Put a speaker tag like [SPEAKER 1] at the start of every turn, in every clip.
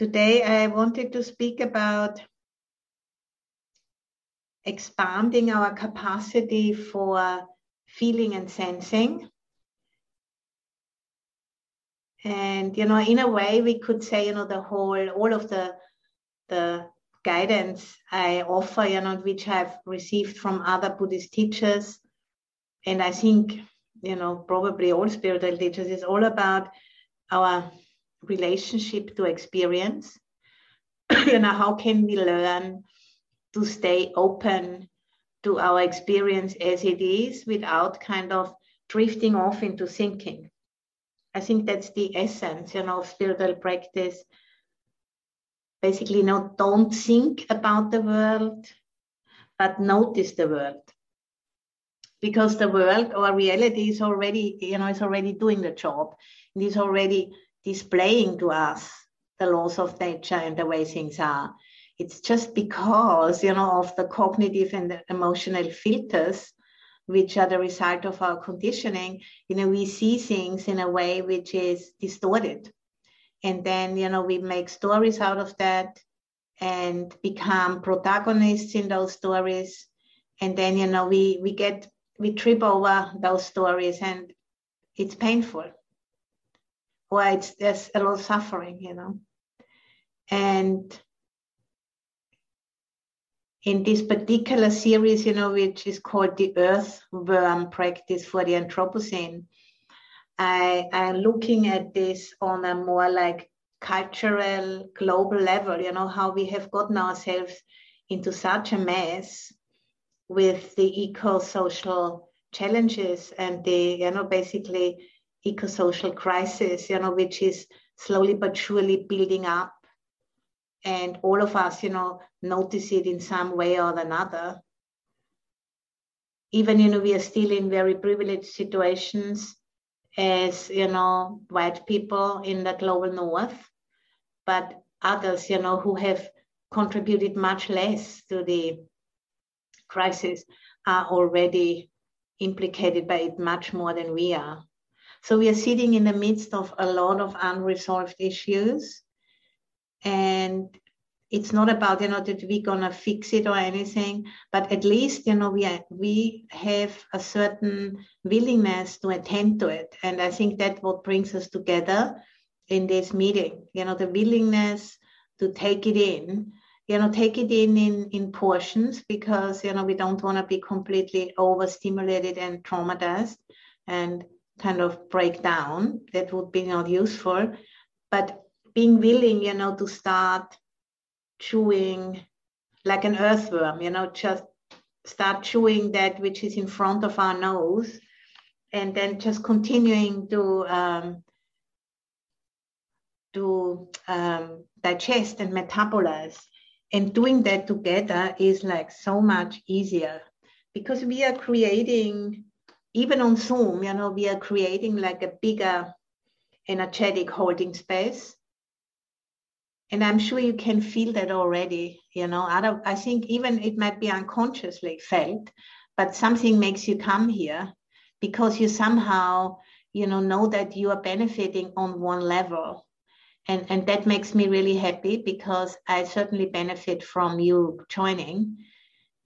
[SPEAKER 1] Today, I wanted to speak about expanding our capacity for feeling and sensing. And, you know, in a way, we could say, you know, the whole, all of the, the guidance I offer, you know, which I've received from other Buddhist teachers. And I think, you know, probably all spiritual teachers is all about our relationship to experience. you know, how can we learn to stay open to our experience as it is without kind of drifting off into thinking. I think that's the essence, you know, of spiritual practice. Basically, you know, don't think about the world, but notice the world. Because the world or reality is already, you know, is already doing the job. It is already displaying to us the laws of nature and the way things are. It's just because, you know, of the cognitive and emotional filters, which are the result of our conditioning, you know, we see things in a way which is distorted. And then, you know, we make stories out of that and become protagonists in those stories. And then, you know, we, we get, we trip over those stories and it's painful. Or it's, there's a lot of suffering, you know. And in this particular series, you know, which is called the Earthworm Practice for the Anthropocene, I am looking at this on a more like cultural, global level, you know, how we have gotten ourselves into such a mess with the eco-social challenges and the, you know, basically eco-social crisis, you know, which is slowly but surely building up and all of us, you know, notice it in some way or another. Even, you know, we are still in very privileged situations as, you know, white people in the global north, but others, you know, who have contributed much less to the crisis are already implicated by it much more than we are. So we are sitting in the midst of a lot of unresolved issues. And it's not about you know that we're gonna fix it or anything but at least you know we are, we have a certain willingness to attend to it. And i think that what brings us together in this meeting you know the willingness to take it in you know take it in in in portions because you know we don't want to be completely overstimulated and traumatized. And kind of break down that would be not useful. But being willing, you know, to start chewing like an earthworm, you know, just start chewing that which is in front of our nose and then just continuing to um, to um, digest and metabolize. And doing that together is like so much easier because we are creating even on zoom you know we are creating like a bigger energetic holding space. And i'm sure you can feel that already you know. I think even it might be unconsciously felt but something makes you come here because you somehow you know know that you are benefiting on one level. And and that makes me really happy because i certainly benefit from you joining.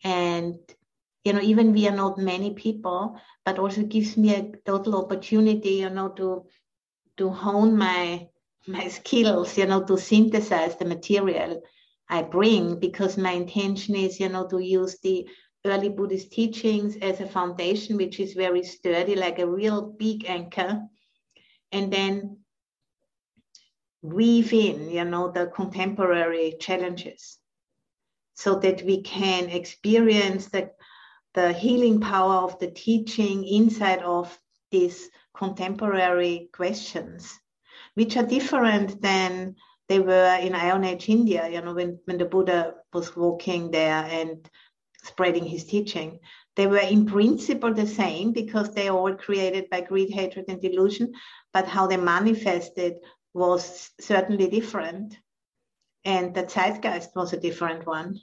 [SPEAKER 1] And you know even we are not many people but also gives me a total opportunity you know to to hone my my skills, you know, to synthesize the material I bring because my intention is, you know, to use the early Buddhist teachings as a foundation, which is very sturdy, like a real big anchor. And then weave in, you know, the contemporary challenges so that we can experience the, the healing power of the teaching inside of these contemporary questions which are different than they were in Iron Age India, you know, when, when the Buddha was walking there and spreading his teaching. They were in principle the same because they are all created by greed, hatred, and delusion, but how they manifested was certainly different. And the zeitgeist was a different one.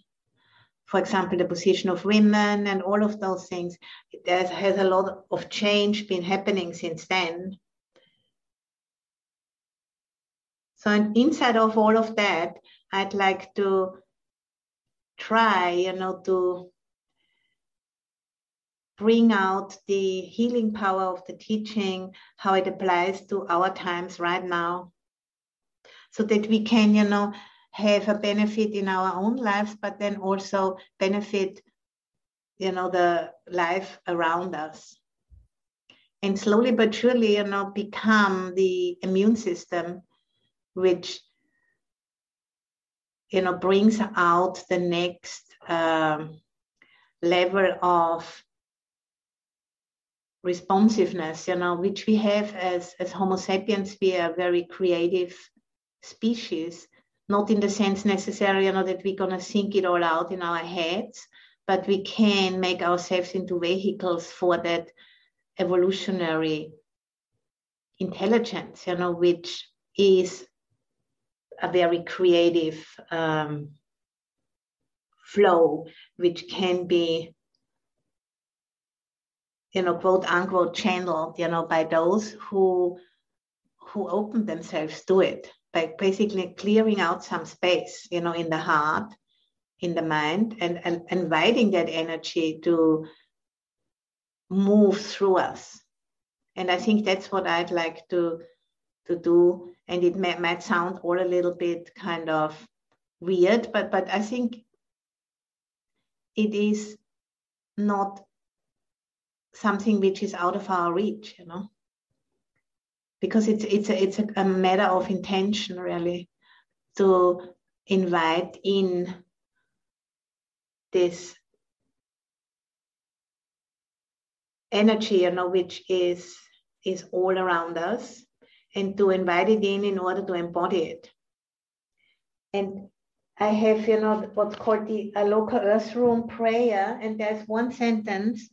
[SPEAKER 1] For example, the position of women and all of those things. There has a lot of change been happening since then. So inside of all of that, I'd like to try, you know, to bring out the healing power of the teaching, how it applies to our times right now, so that we can, you know, have a benefit in our own lives, but then also benefit, you know, the life around us. And slowly but surely, you know, become the immune system, which, you know, brings out the next um, level of responsiveness, you know, which we have as, as Homo sapiens, we are very creative species, not in the sense necessarily, you know, that we're gonna think it all out in our heads, but we can make ourselves into vehicles for that evolutionary intelligence, you know, which is a very creative um, flow, which can be you know, quote unquote channeled, you know, by those who who open themselves to it by basically clearing out some space, you know, in the heart, in the mind, and, and inviting that energy to move through us. And I think that's what I'd like to to do. And it may, might sound all a little bit kind of weird, but but I think it is not something which is out of our reach, you know, because it's it's a, it's a, matter of intention really to invite in this energy, you know, which is is all around us, and to invite it in in order to embody it. And I have, you know, what's called the Aloka Earth Room prayer, and there's one sentence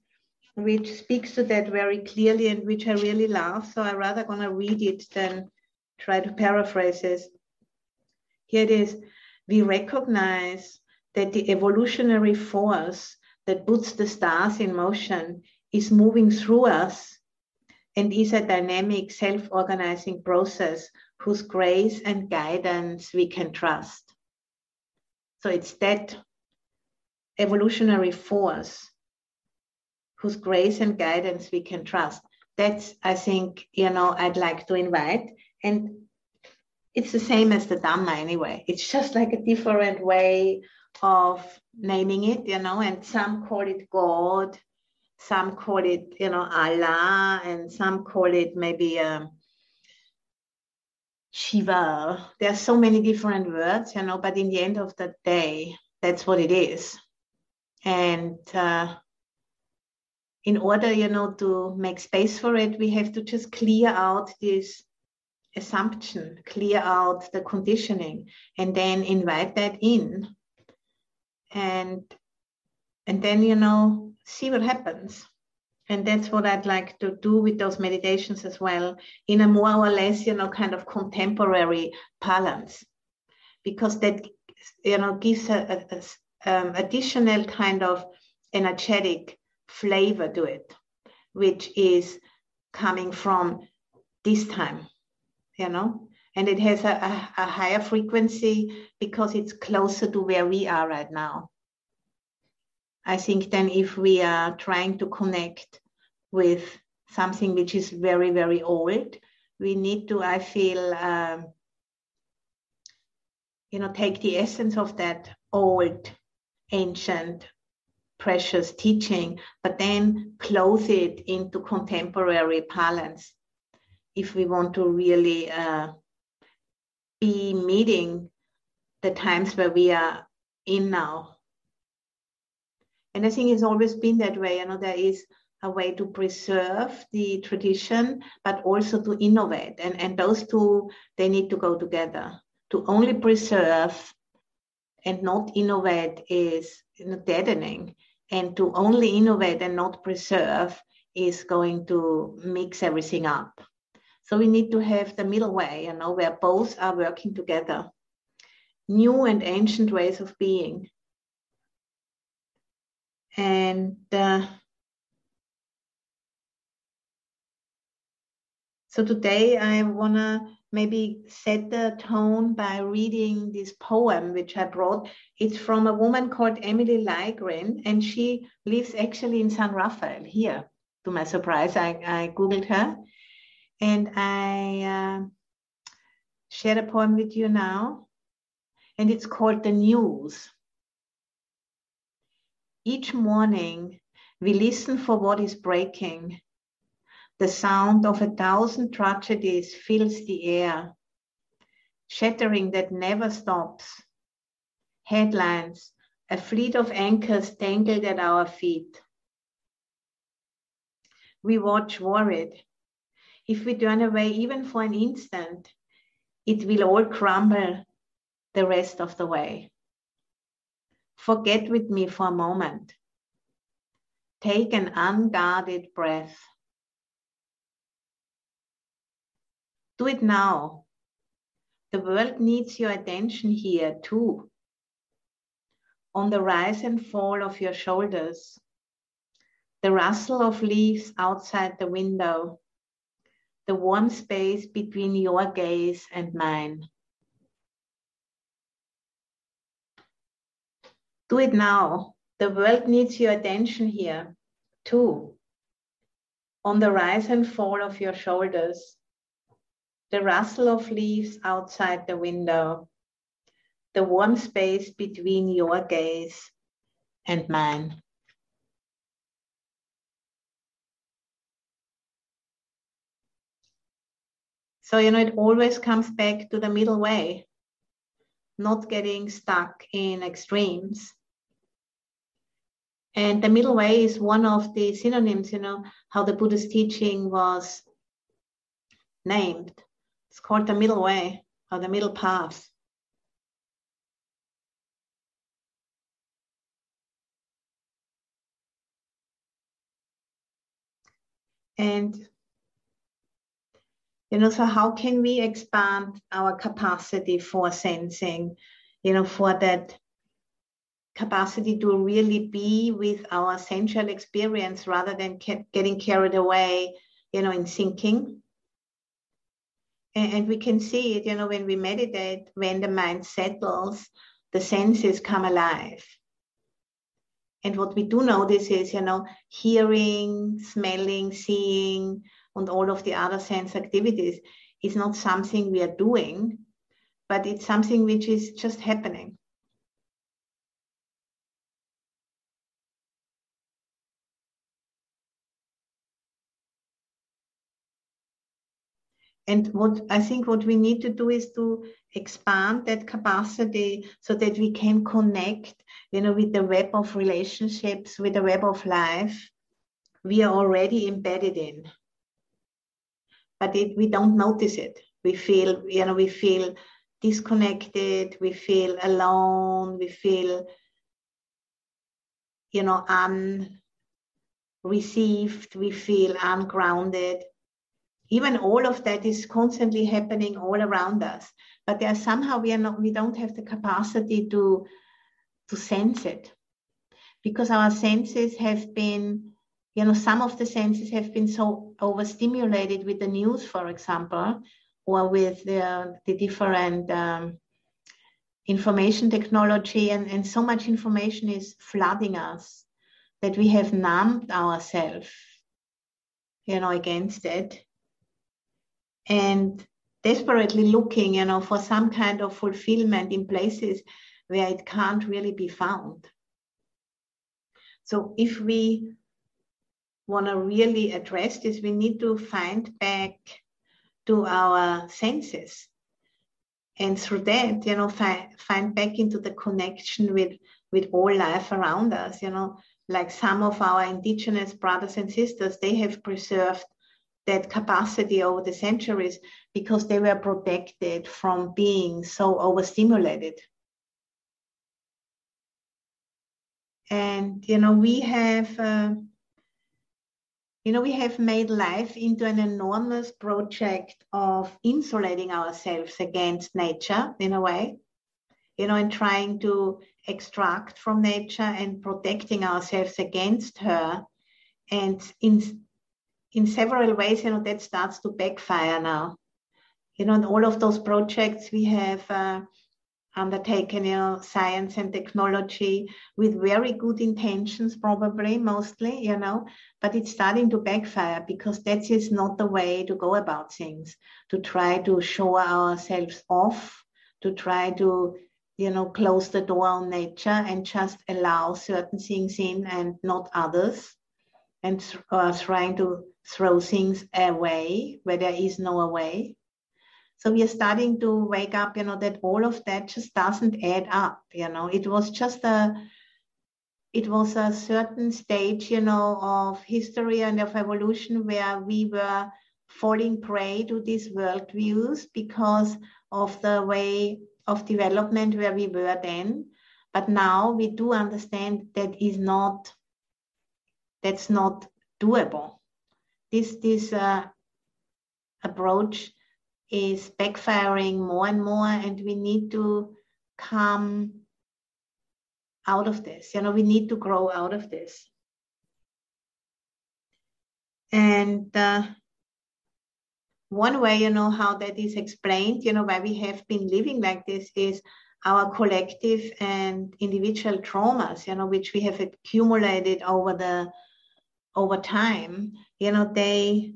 [SPEAKER 1] which speaks to that very clearly and which I really love. So I'm rather going to read it than try to paraphrase it. Here it is We recognize that the evolutionary force that puts the stars in motion is moving through us and is a dynamic self organizing process whose grace and guidance we can trust. So it's that evolutionary force whose grace and guidance we can trust. That's, I think, you know, I'd like to invite. And it's the same as the Dhamma anyway. It's just like a different way of naming it, you know, and some call it God, some call it, you know, Allah, and some call it maybe um, Shiva. There are so many different words, you know, but in the end of the day, that's what it is. And uh, in order, you know, to make space for it, we have to just clear out this assumption, clear out the conditioning, and then invite that in. And and then, you know, see what happens. And that's what I'd like to do with those meditations as well, in a more or less, you know, kind of contemporary balance, because that, you know, gives a, a, a um, additional kind of energetic flavor to it, which is coming from this time, you know, and it has a, a, a, higher frequency because it's closer to where we are right now. I think then if we are trying to connect with something which is very, very old, we need to, I feel, um, you know, take the essence of that old, ancient precious teaching, but then clothe it into contemporary parlance if we want to really uh, be meeting the times where we are in now. And I think it's always been that way. You know, there is a way to preserve the tradition, but also to innovate. And, and those two, they need to go together. To only preserve and not innovate is deadening and to only innovate and not preserve is going to mix everything up. So we need to have the middle way, you know, where both are working together. New and ancient ways of being. And uh, so today I want to maybe set the tone by reading this poem which I brought. It's from a woman called Emily Ligren, and she lives actually in San Rafael here. To my surprise, I, I Googled her and I uh, share a poem with you now, and it's called The News. Each morning, we listen for what is breaking the sound of a thousand tragedies fills the air, shattering that never stops. Headlines, a fleet of anchors tangled at our feet. We watch worried. If we turn away even for an instant, it will all crumble the rest of the way. Forget with me for a moment. Take an unguarded breath. Do it now. The world needs your attention here too. On the rise and fall of your shoulders, the rustle of leaves outside the window, the warm space between your gaze and mine. Do it now. The world needs your attention here too. On the rise and fall of your shoulders, the rustle of leaves outside the window, the warm space between your gaze and mine. So, you know, it always comes back to the middle way, not getting stuck in extremes. And the middle way is one of the synonyms, you know, how the Buddhist teaching was named. It's called the middle way or the middle path. And you know, so how can we expand our capacity for sensing, you know, for that capacity to really be with our sensual experience rather than getting carried away, you know, in thinking and we can see it, you know, when we meditate, when the mind settles, the senses come alive. And what we do notice is, you know, hearing, smelling, seeing, and all of the other sense activities is not something we are doing, but it's something which is just happening. And what I think what we need to do is to expand that capacity so that we can connect, you know, with the web of relationships, with the web of life we are already embedded in. But it, we don't notice it. We feel, you know, we feel disconnected, we feel alone, we feel, you know, unreceived, we feel ungrounded even all of that is constantly happening all around us. But there somehow we are not we don't have the capacity to to sense it. Because our senses have been you know some of the senses have been so overstimulated with the news for example or with the, the different um, information technology and, and so much information is flooding us that we have numbed ourselves you know against it and desperately looking, you know, for some kind of fulfillment in places where it can't really be found. So if we want to really address this, we need to find back to our senses. And through that, you know, find, find back into the connection with, with all life around us, you know, like some of our indigenous brothers and sisters, they have preserved that capacity over the centuries because they were protected from being so overstimulated. And, you know, we have, uh, you know, we have made life into an enormous project of insulating ourselves against nature in a way, you know, and trying to extract from nature and protecting ourselves against her. And in, in several ways, you know, that starts to backfire now. you know, all of those projects we have uh, undertaken, you know, science and technology with very good intentions, probably mostly, you know, but it's starting to backfire because that is not the way to go about things. To try to show ourselves off, to try to, you know, close the door on nature and just allow certain things in and not others, and uh, trying to throw things away where there is no way so we are starting to wake up, you know, that all of that just doesn't add up. You know, it was just a it was a certain stage, you know, of history and of evolution where we were falling prey to these worldviews because of the way of development where we were then. But now we do understand that is not that's not doable. This this uh, approach is backfiring more and more and we need to come out of this you know we need to grow out of this and uh, one way you know how that is explained you know why we have been living like this is our collective and individual traumas you know which we have accumulated over the over time you know they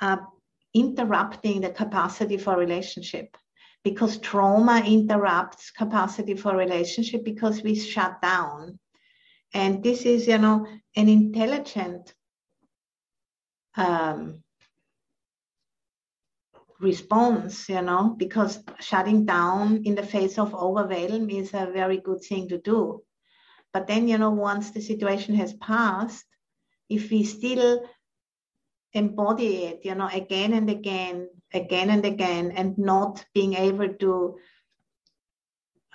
[SPEAKER 1] are interrupting the capacity for relationship. Because trauma interrupts capacity for relationship because we shut down. And this is you know an intelligent um, response you know because shutting down in the face of overwhelm is a very good thing to do. But then you know once the situation has passed if we still embody it, you know, again and again, again and again, and not being able to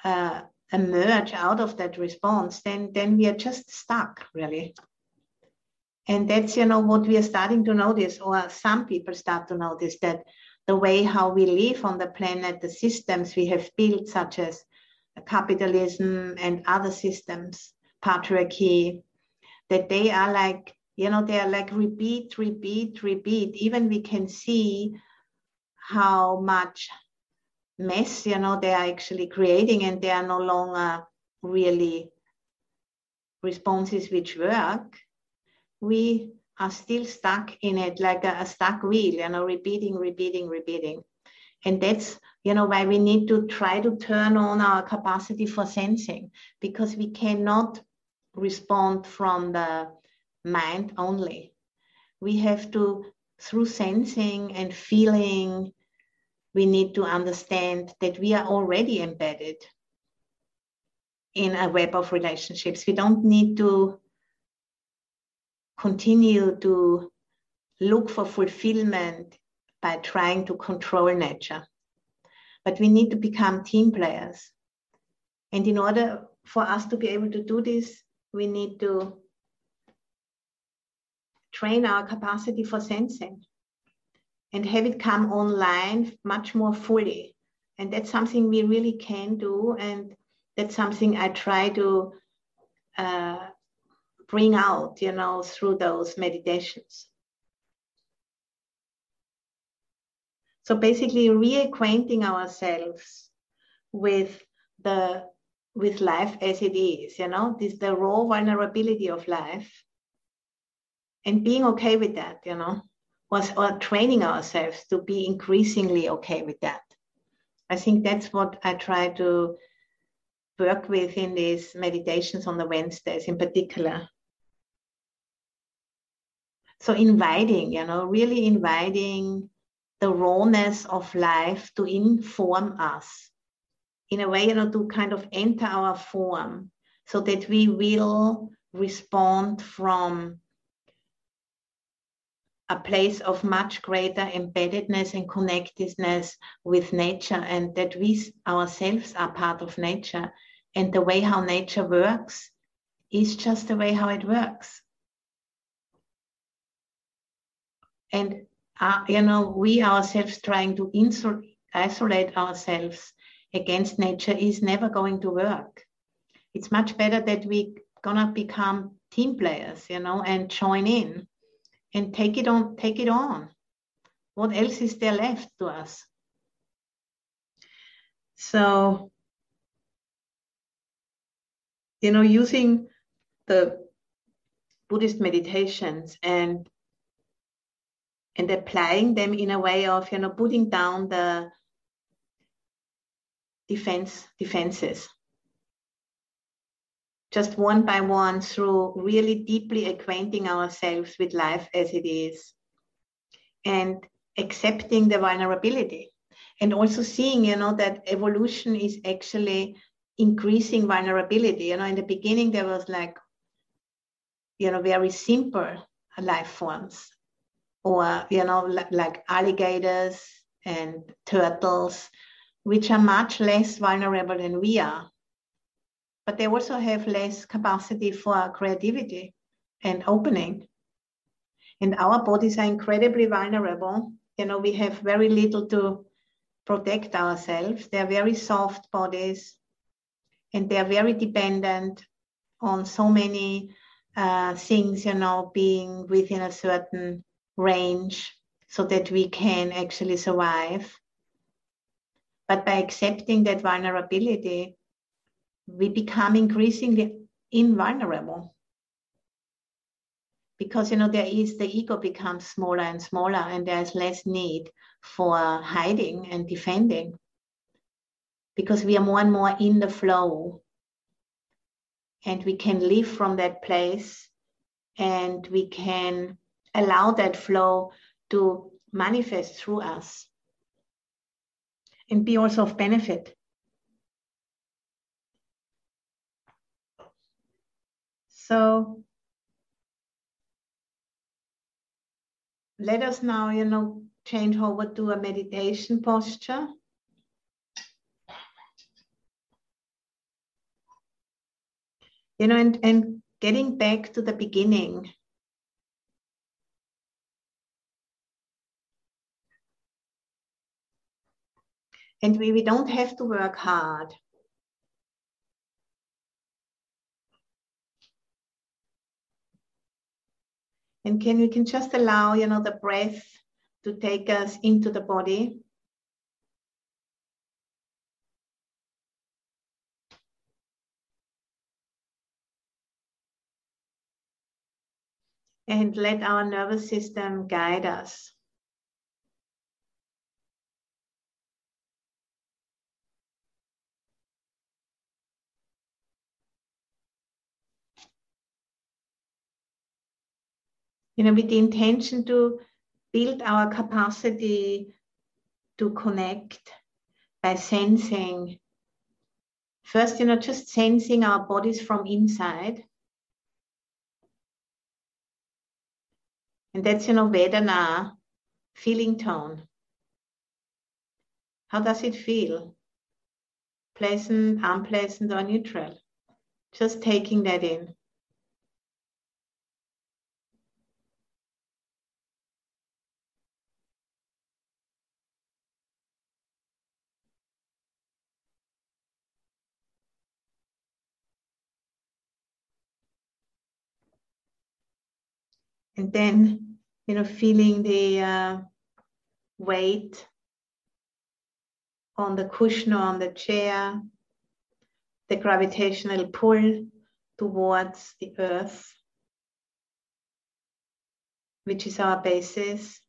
[SPEAKER 1] uh, emerge out of that response, then then we are just stuck, really. And that's you know what we are starting to notice, or some people start to notice that the way how we live on the planet, the systems we have built, such as capitalism and other systems, patriarchy, that they are like you know they're like repeat repeat repeat. Even we can see how much mess you know they are actually creating and they are no longer really responses which work. We are still stuck in it like a, a stuck wheel you know repeating repeating repeating. And that's you know why we need to try to turn on our capacity for sensing because we cannot respond from the mind only. We have to, through sensing and feeling, we need to understand that we are already embedded in a web of relationships. We don't need to continue to look for fulfillment by trying to control nature. But we need to become team players. And in order for us to be able to do this, we need to train our capacity for sensing and have it come online much more fully. And that's something we really can do. And that's something I try to uh, bring out, you know, through those meditations. So basically reacquainting ourselves with the with life as it is, you know, this the raw vulnerability of life and being okay with that, you know, was or training ourselves to be increasingly okay with that. I think that's what I try to work with in these meditations on the Wednesdays in particular. So inviting, you know, really inviting the rawness of life to inform us in a way, you know, to kind of enter our form so that we will respond from a place of much greater embeddedness and connectedness with nature and that we ourselves are part of nature. And the way how nature works is just the way how it works. And uh, you know we ourselves trying to insult, isolate ourselves against nature is never going to work. It's much better that we gonna become team players you know and join in and take it on take it on. What else is there left to us? So, you know, using the Buddhist meditations and and applying them in a way of you know putting down the defense defenses just one by one through really deeply acquainting ourselves with life as it is and accepting the vulnerability. And also seeing you know that evolution is actually increasing vulnerability. You know in the beginning there was like you know very simple life forms or you know like alligators and turtles which are much less vulnerable than we are but they also have less capacity for creativity and opening. And our bodies are incredibly vulnerable. You know, we have very little to protect ourselves. They're very soft bodies and they're very dependent on so many uh, things, you know, being within a certain range so that we can actually survive. But by accepting that vulnerability, we become increasingly invulnerable. Because you know there is the ego becomes smaller and smaller and there's less need for hiding and defending. Because we are more and more in the flow. And we can live from that place and we can allow that flow to manifest through us and be also of benefit So let us now, you know, change over to a meditation posture. You know, and, and getting back to the beginning. And we, we don't have to work hard. And can we can just allow, you know, the breath to take us into the body. And let our nervous system guide us. You know, with the intention to build our capacity to connect by sensing. First, you know, just sensing our bodies from inside. And that's, you know, Vedana, feeling tone. How does it feel? Pleasant, unpleasant, or neutral? Just taking that in. And then you know feeling the uh, weight on the cushion or on the chair the gravitational pull towards the earth which is our basis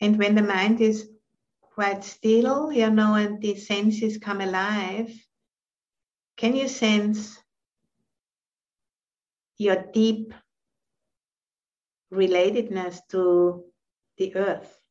[SPEAKER 1] And when the mind is quite still, you know, and the senses come alive, can you sense your deep relatedness to the earth?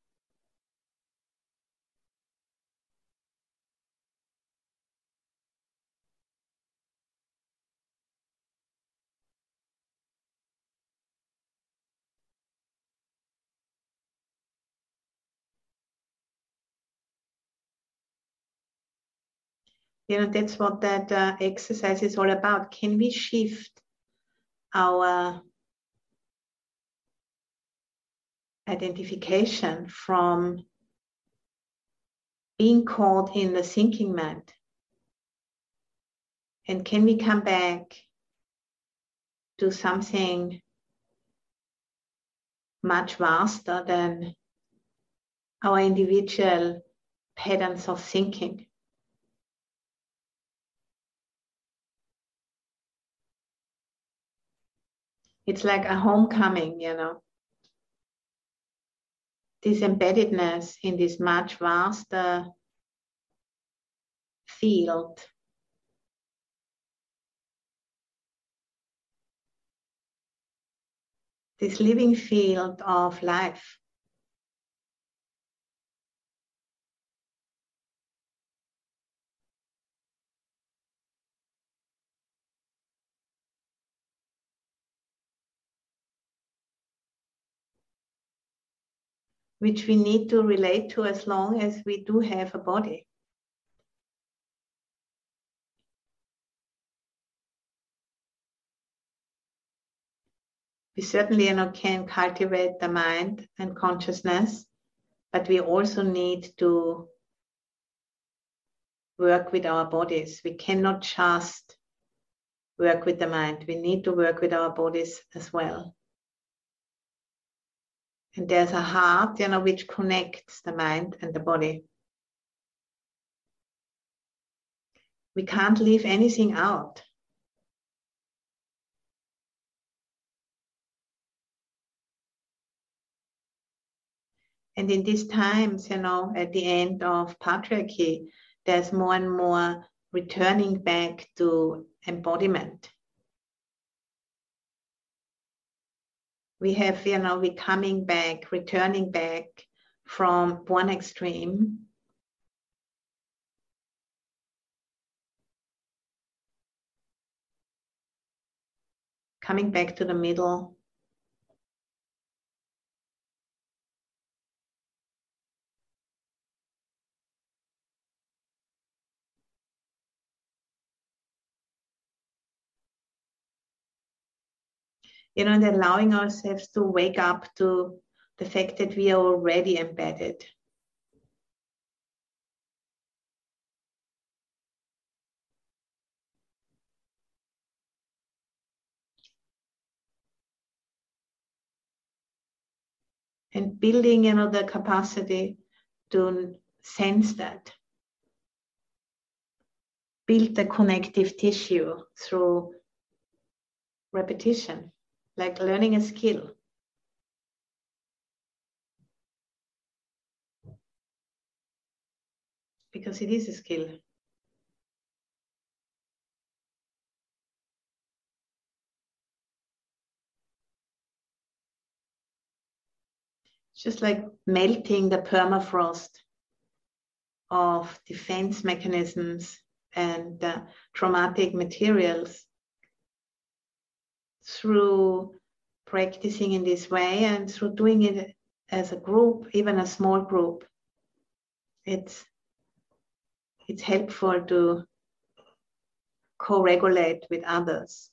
[SPEAKER 1] You know that's what that uh, exercise is all about can we shift our identification from being caught in the thinking mind And can we come back to something much vaster than our individual patterns of thinking? It's like a homecoming, you know. This embeddedness in this much vaster field this living field of life. Which we need to relate to as long as we do have a body. we certainly you know, can cultivate the mind and consciousness, but we also need to work with our bodies. We cannot just work with the mind, we need to work with our bodies as well. And there's a heart, you know, which connects the mind and the body. We can't leave anything out. And in these times, you know, at the end of patriarchy, there's more and more returning back to embodiment. We have, you know, we're coming back, returning back from one extreme. Coming back to the middle you know, and allowing ourselves to wake up to the fact that we are already embedded. And building, you know, the capacity to sense that. Build the connective tissue through repetition like learning a skill. Because it is a skill. Just like melting the permafrost of defense mechanisms and uh, traumatic materials through practicing in this way and through doing it as a group, even a small group, it's it's helpful to co-regulate with others.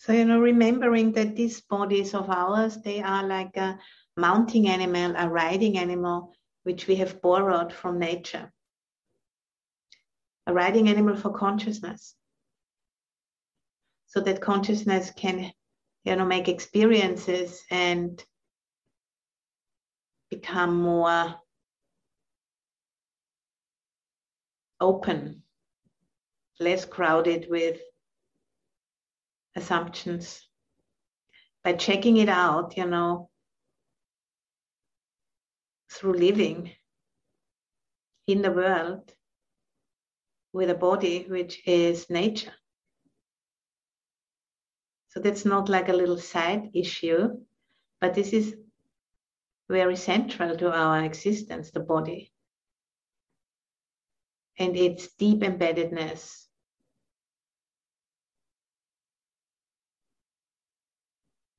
[SPEAKER 1] So, you know, remembering that these bodies of ours, they are like a mounting animal, a riding animal, which we have borrowed from nature. A riding animal for consciousness. So that consciousness can, you know, make experiences and become more open, less crowded with assumptions by checking it out, you know, through living in the world with a body which is nature. So that's not like a little side issue, but this is very central to our existence, the body. and its deep embeddedness.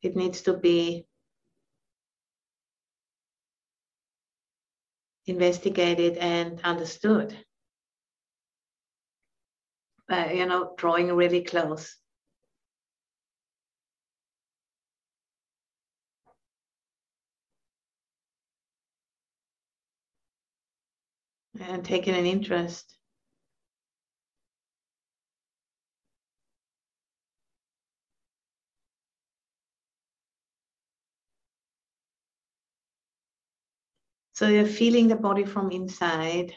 [SPEAKER 1] It needs to be investigated and understood. By, you know, drawing really close. And taking an interest. So you're feeling the body from inside.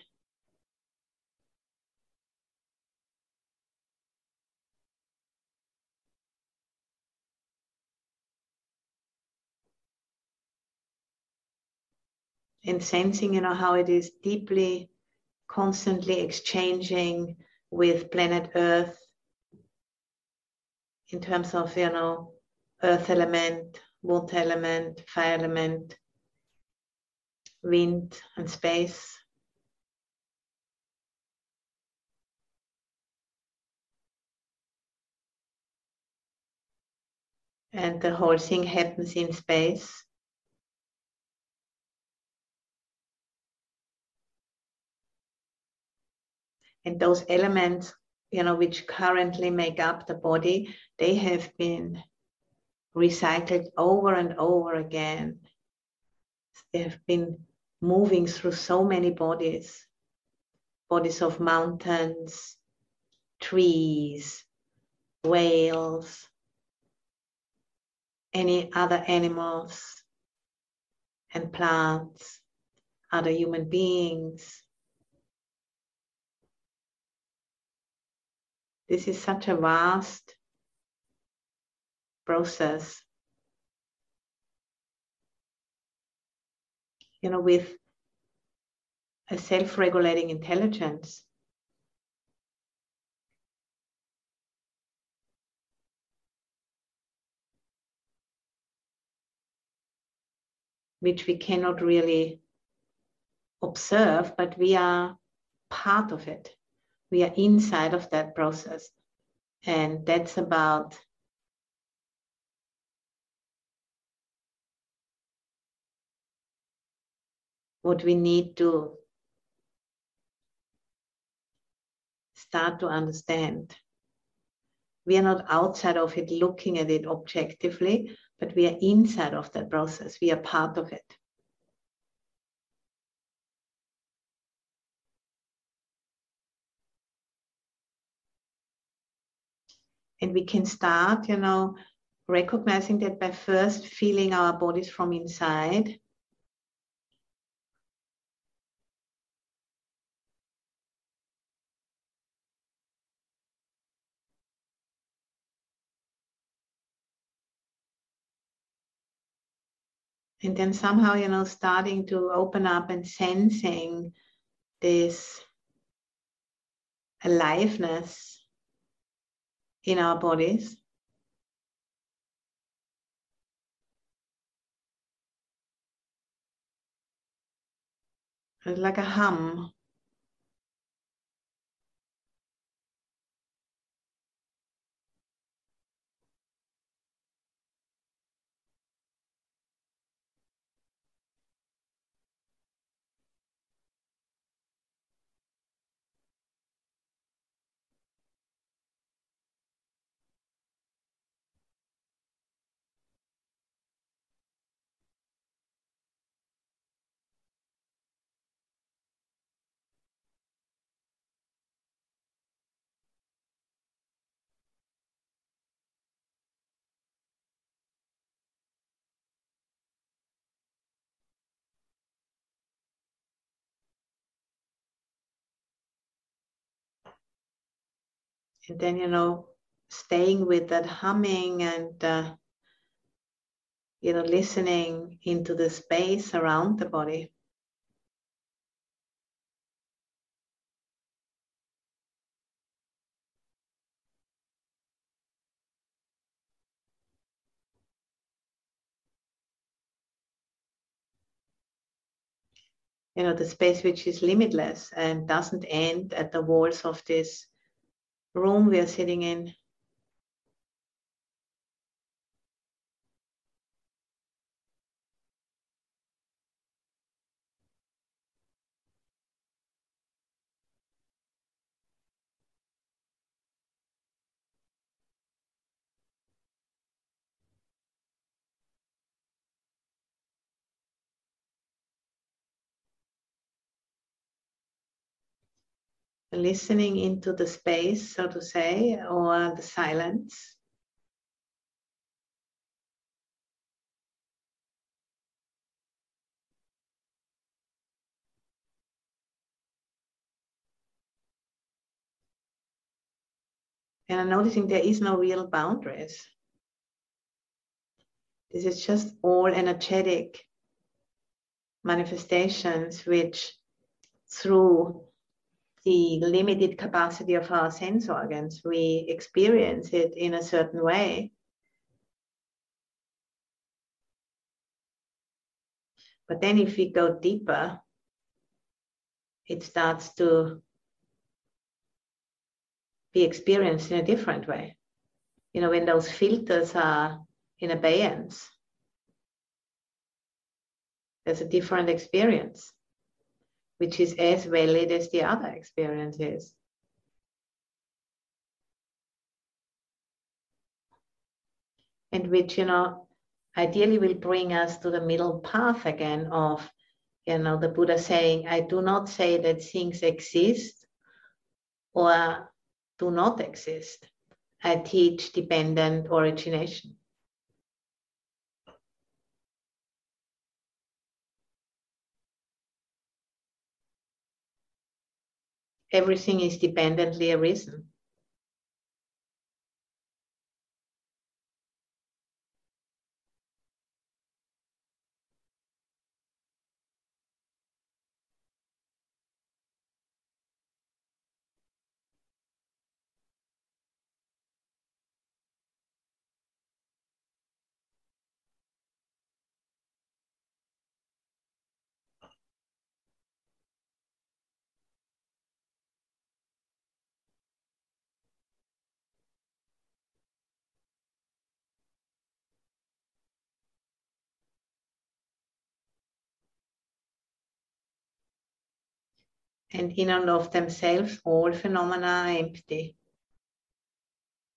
[SPEAKER 1] And sensing, you know, how it is deeply, constantly exchanging with planet Earth in terms of, you know, earth element, water element, fire element, wind and space. And the whole thing happens in space. And those elements, you know, which currently make up the body, they have been recycled over and over again. They have been moving through so many bodies bodies of mountains, trees, whales, any other animals and plants, other human beings. This is such a vast process you know, with a self regulating intelligence. Which we cannot really observe, but we are part of it. We are inside of that process. And that's about what we need to start to understand. We are not outside of it looking at it objectively, but we are inside of that process. We are part of it. And we can start, you know, recognizing that by first feeling our bodies from inside and then somehow you know starting to open up and sensing this aliveness in our bodies. It's like a hum and then you know staying with that humming and uh, you know listening into the space around the body. You know, the space which is limitless and doesn't end at the walls of this room we are sitting in. Listening into the space, so to say, or the silence. And I'm noticing there is no real boundaries. This is just all energetic manifestations which through the limited capacity of our sense organs. We experience it in a certain way. But then, if we go deeper, it starts to be experienced in a different way. You know, when those filters are in abeyance, there's a different experience which is as valid as the other experiences. And which, you know, ideally will bring us to the middle path again of, you know, the Buddha saying, I do not say that things exist or do not exist. I teach dependent origination. Everything is dependently arisen. And in and of themselves, all phenomena are empty.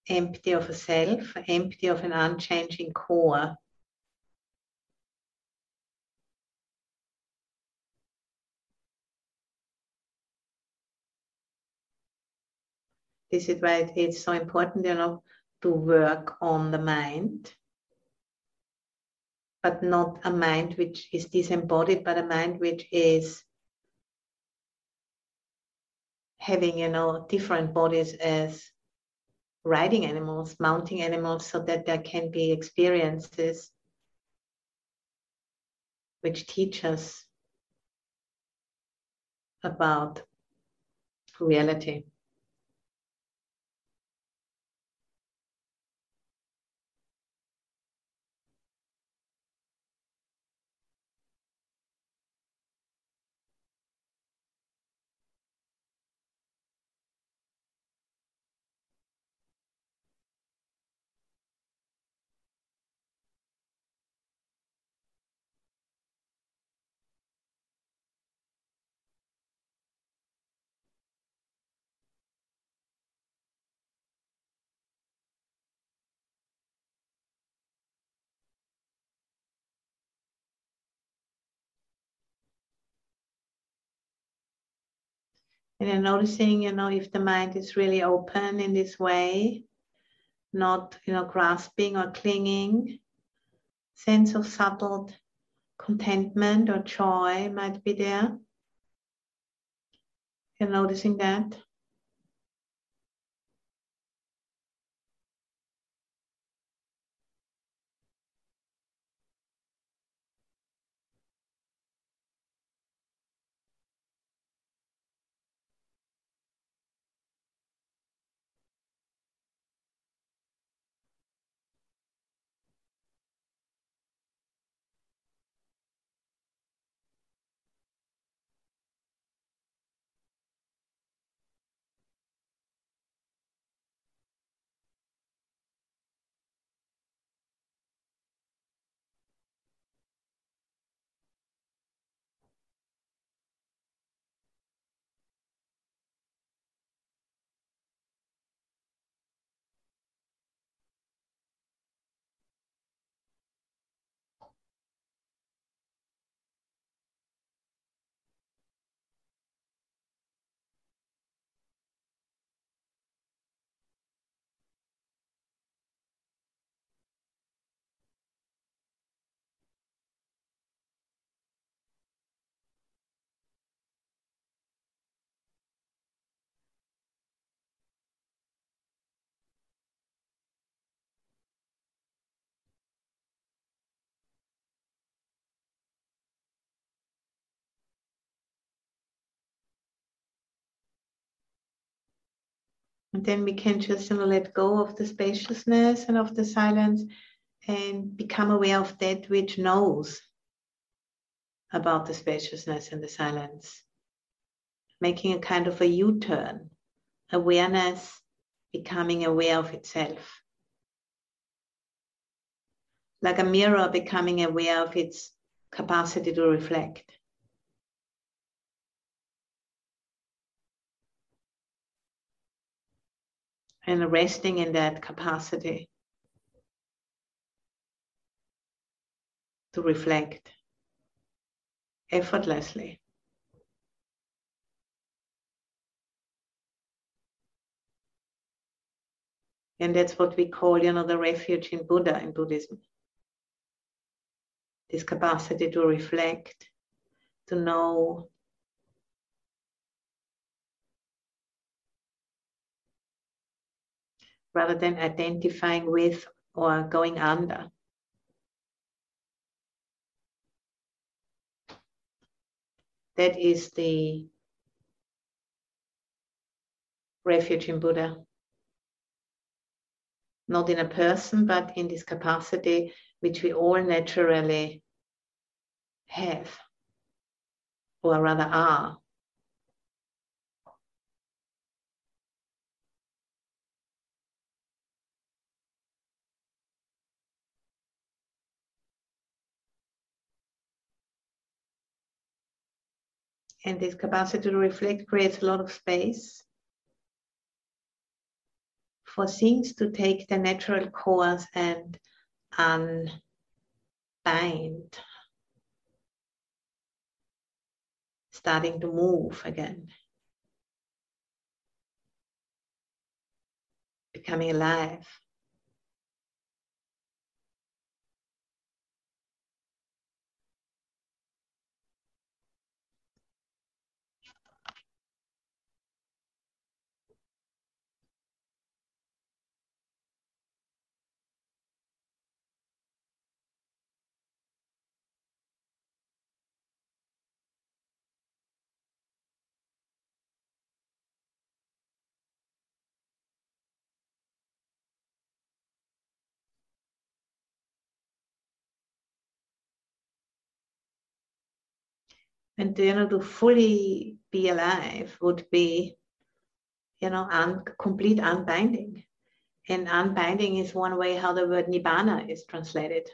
[SPEAKER 1] Empty of a self, empty of an unchanging core. This is why it's so important, you know, to work on the mind, but not a mind which is disembodied, but a mind which is having you know different bodies as riding animals mounting animals so that there can be experiences which teach us about reality And you're noticing, you know, if the mind is really open in this way, not, you know, grasping or clinging, sense of subtle contentment or joy might be there. You're noticing that. And then we can just you know, let go of the spaciousness and of the silence and become aware of that which knows about the spaciousness and the silence. Making a kind of a U turn, awareness becoming aware of itself. Like a mirror becoming aware of its capacity to reflect. And resting in that capacity to reflect effortlessly. And that's what we call, you know, the refuge in Buddha in Buddhism. This capacity to reflect, to know rather than identifying with or going under. That is the refuge in Buddha not in a person, but in this capacity which we all naturally have, or rather are. And this capacity to reflect creates a lot of space for things to take the natural course and unbind. Starting to move again. Becoming alive. And you know to fully be alive would be you know un- complete unbinding. And unbinding is one way how the word nibbana is translated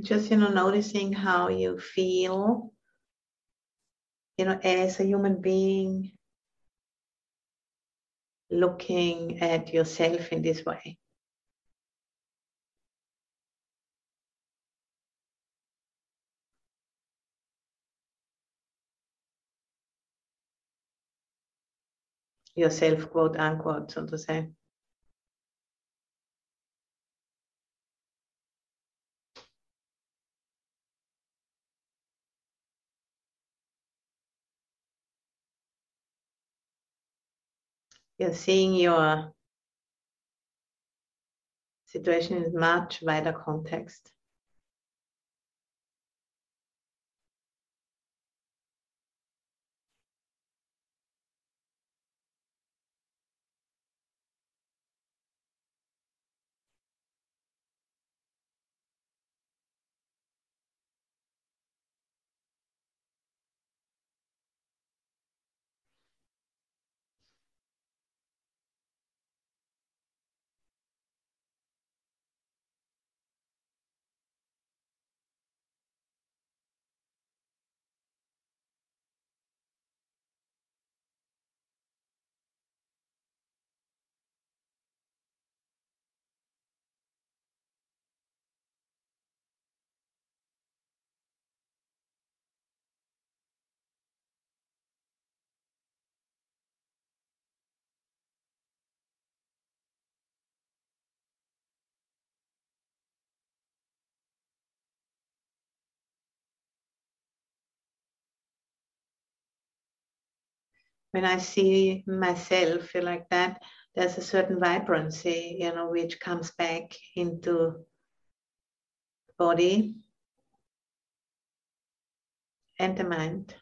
[SPEAKER 1] Just, you know, noticing how you feel, you know, as a human being, looking at yourself in this way. yourself, quote unquote, so to say. You're seeing your situation in much wider context. When I see myself feel like that, there's a certain vibrancy, you know, which comes back into body and the mind.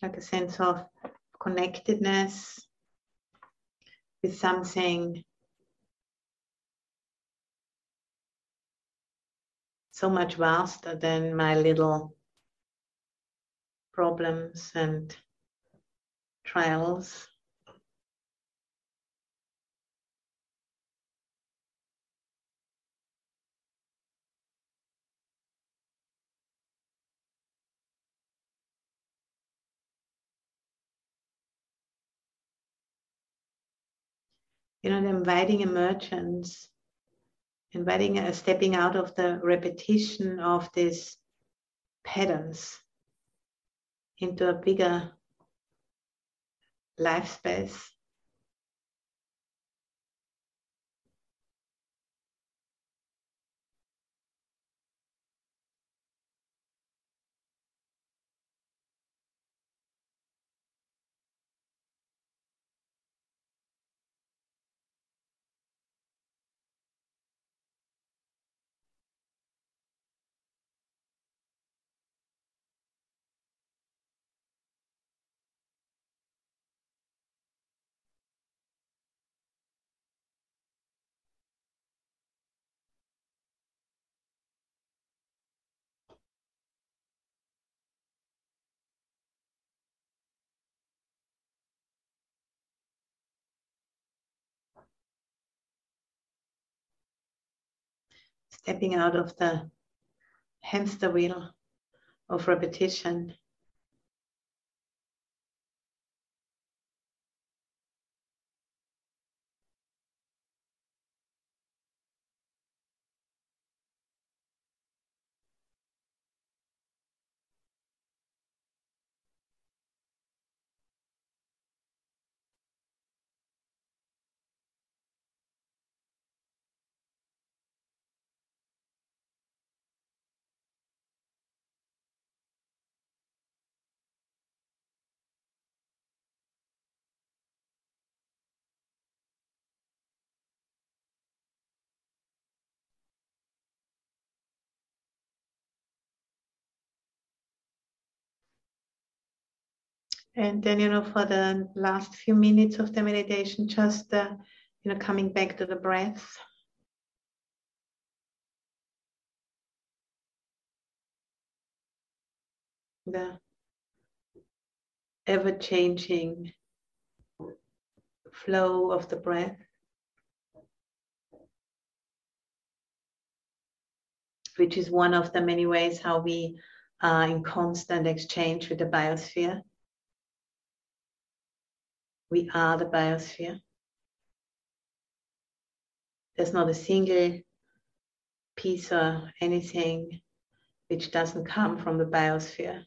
[SPEAKER 1] Like a sense of connectedness with something so much vaster than my little problems and trials. You know, inviting emergence, inviting a stepping out of the repetition of these patterns into a bigger life space. Stepping out of the hamster wheel of repetition. And then, you know, for the last few minutes of the meditation, just, uh, you know, coming back to the breath. The ever changing flow of the breath. Which is one of the many ways how we are in constant exchange with the biosphere. We are the biosphere. There's not a single piece or anything which doesn't come from the biosphere.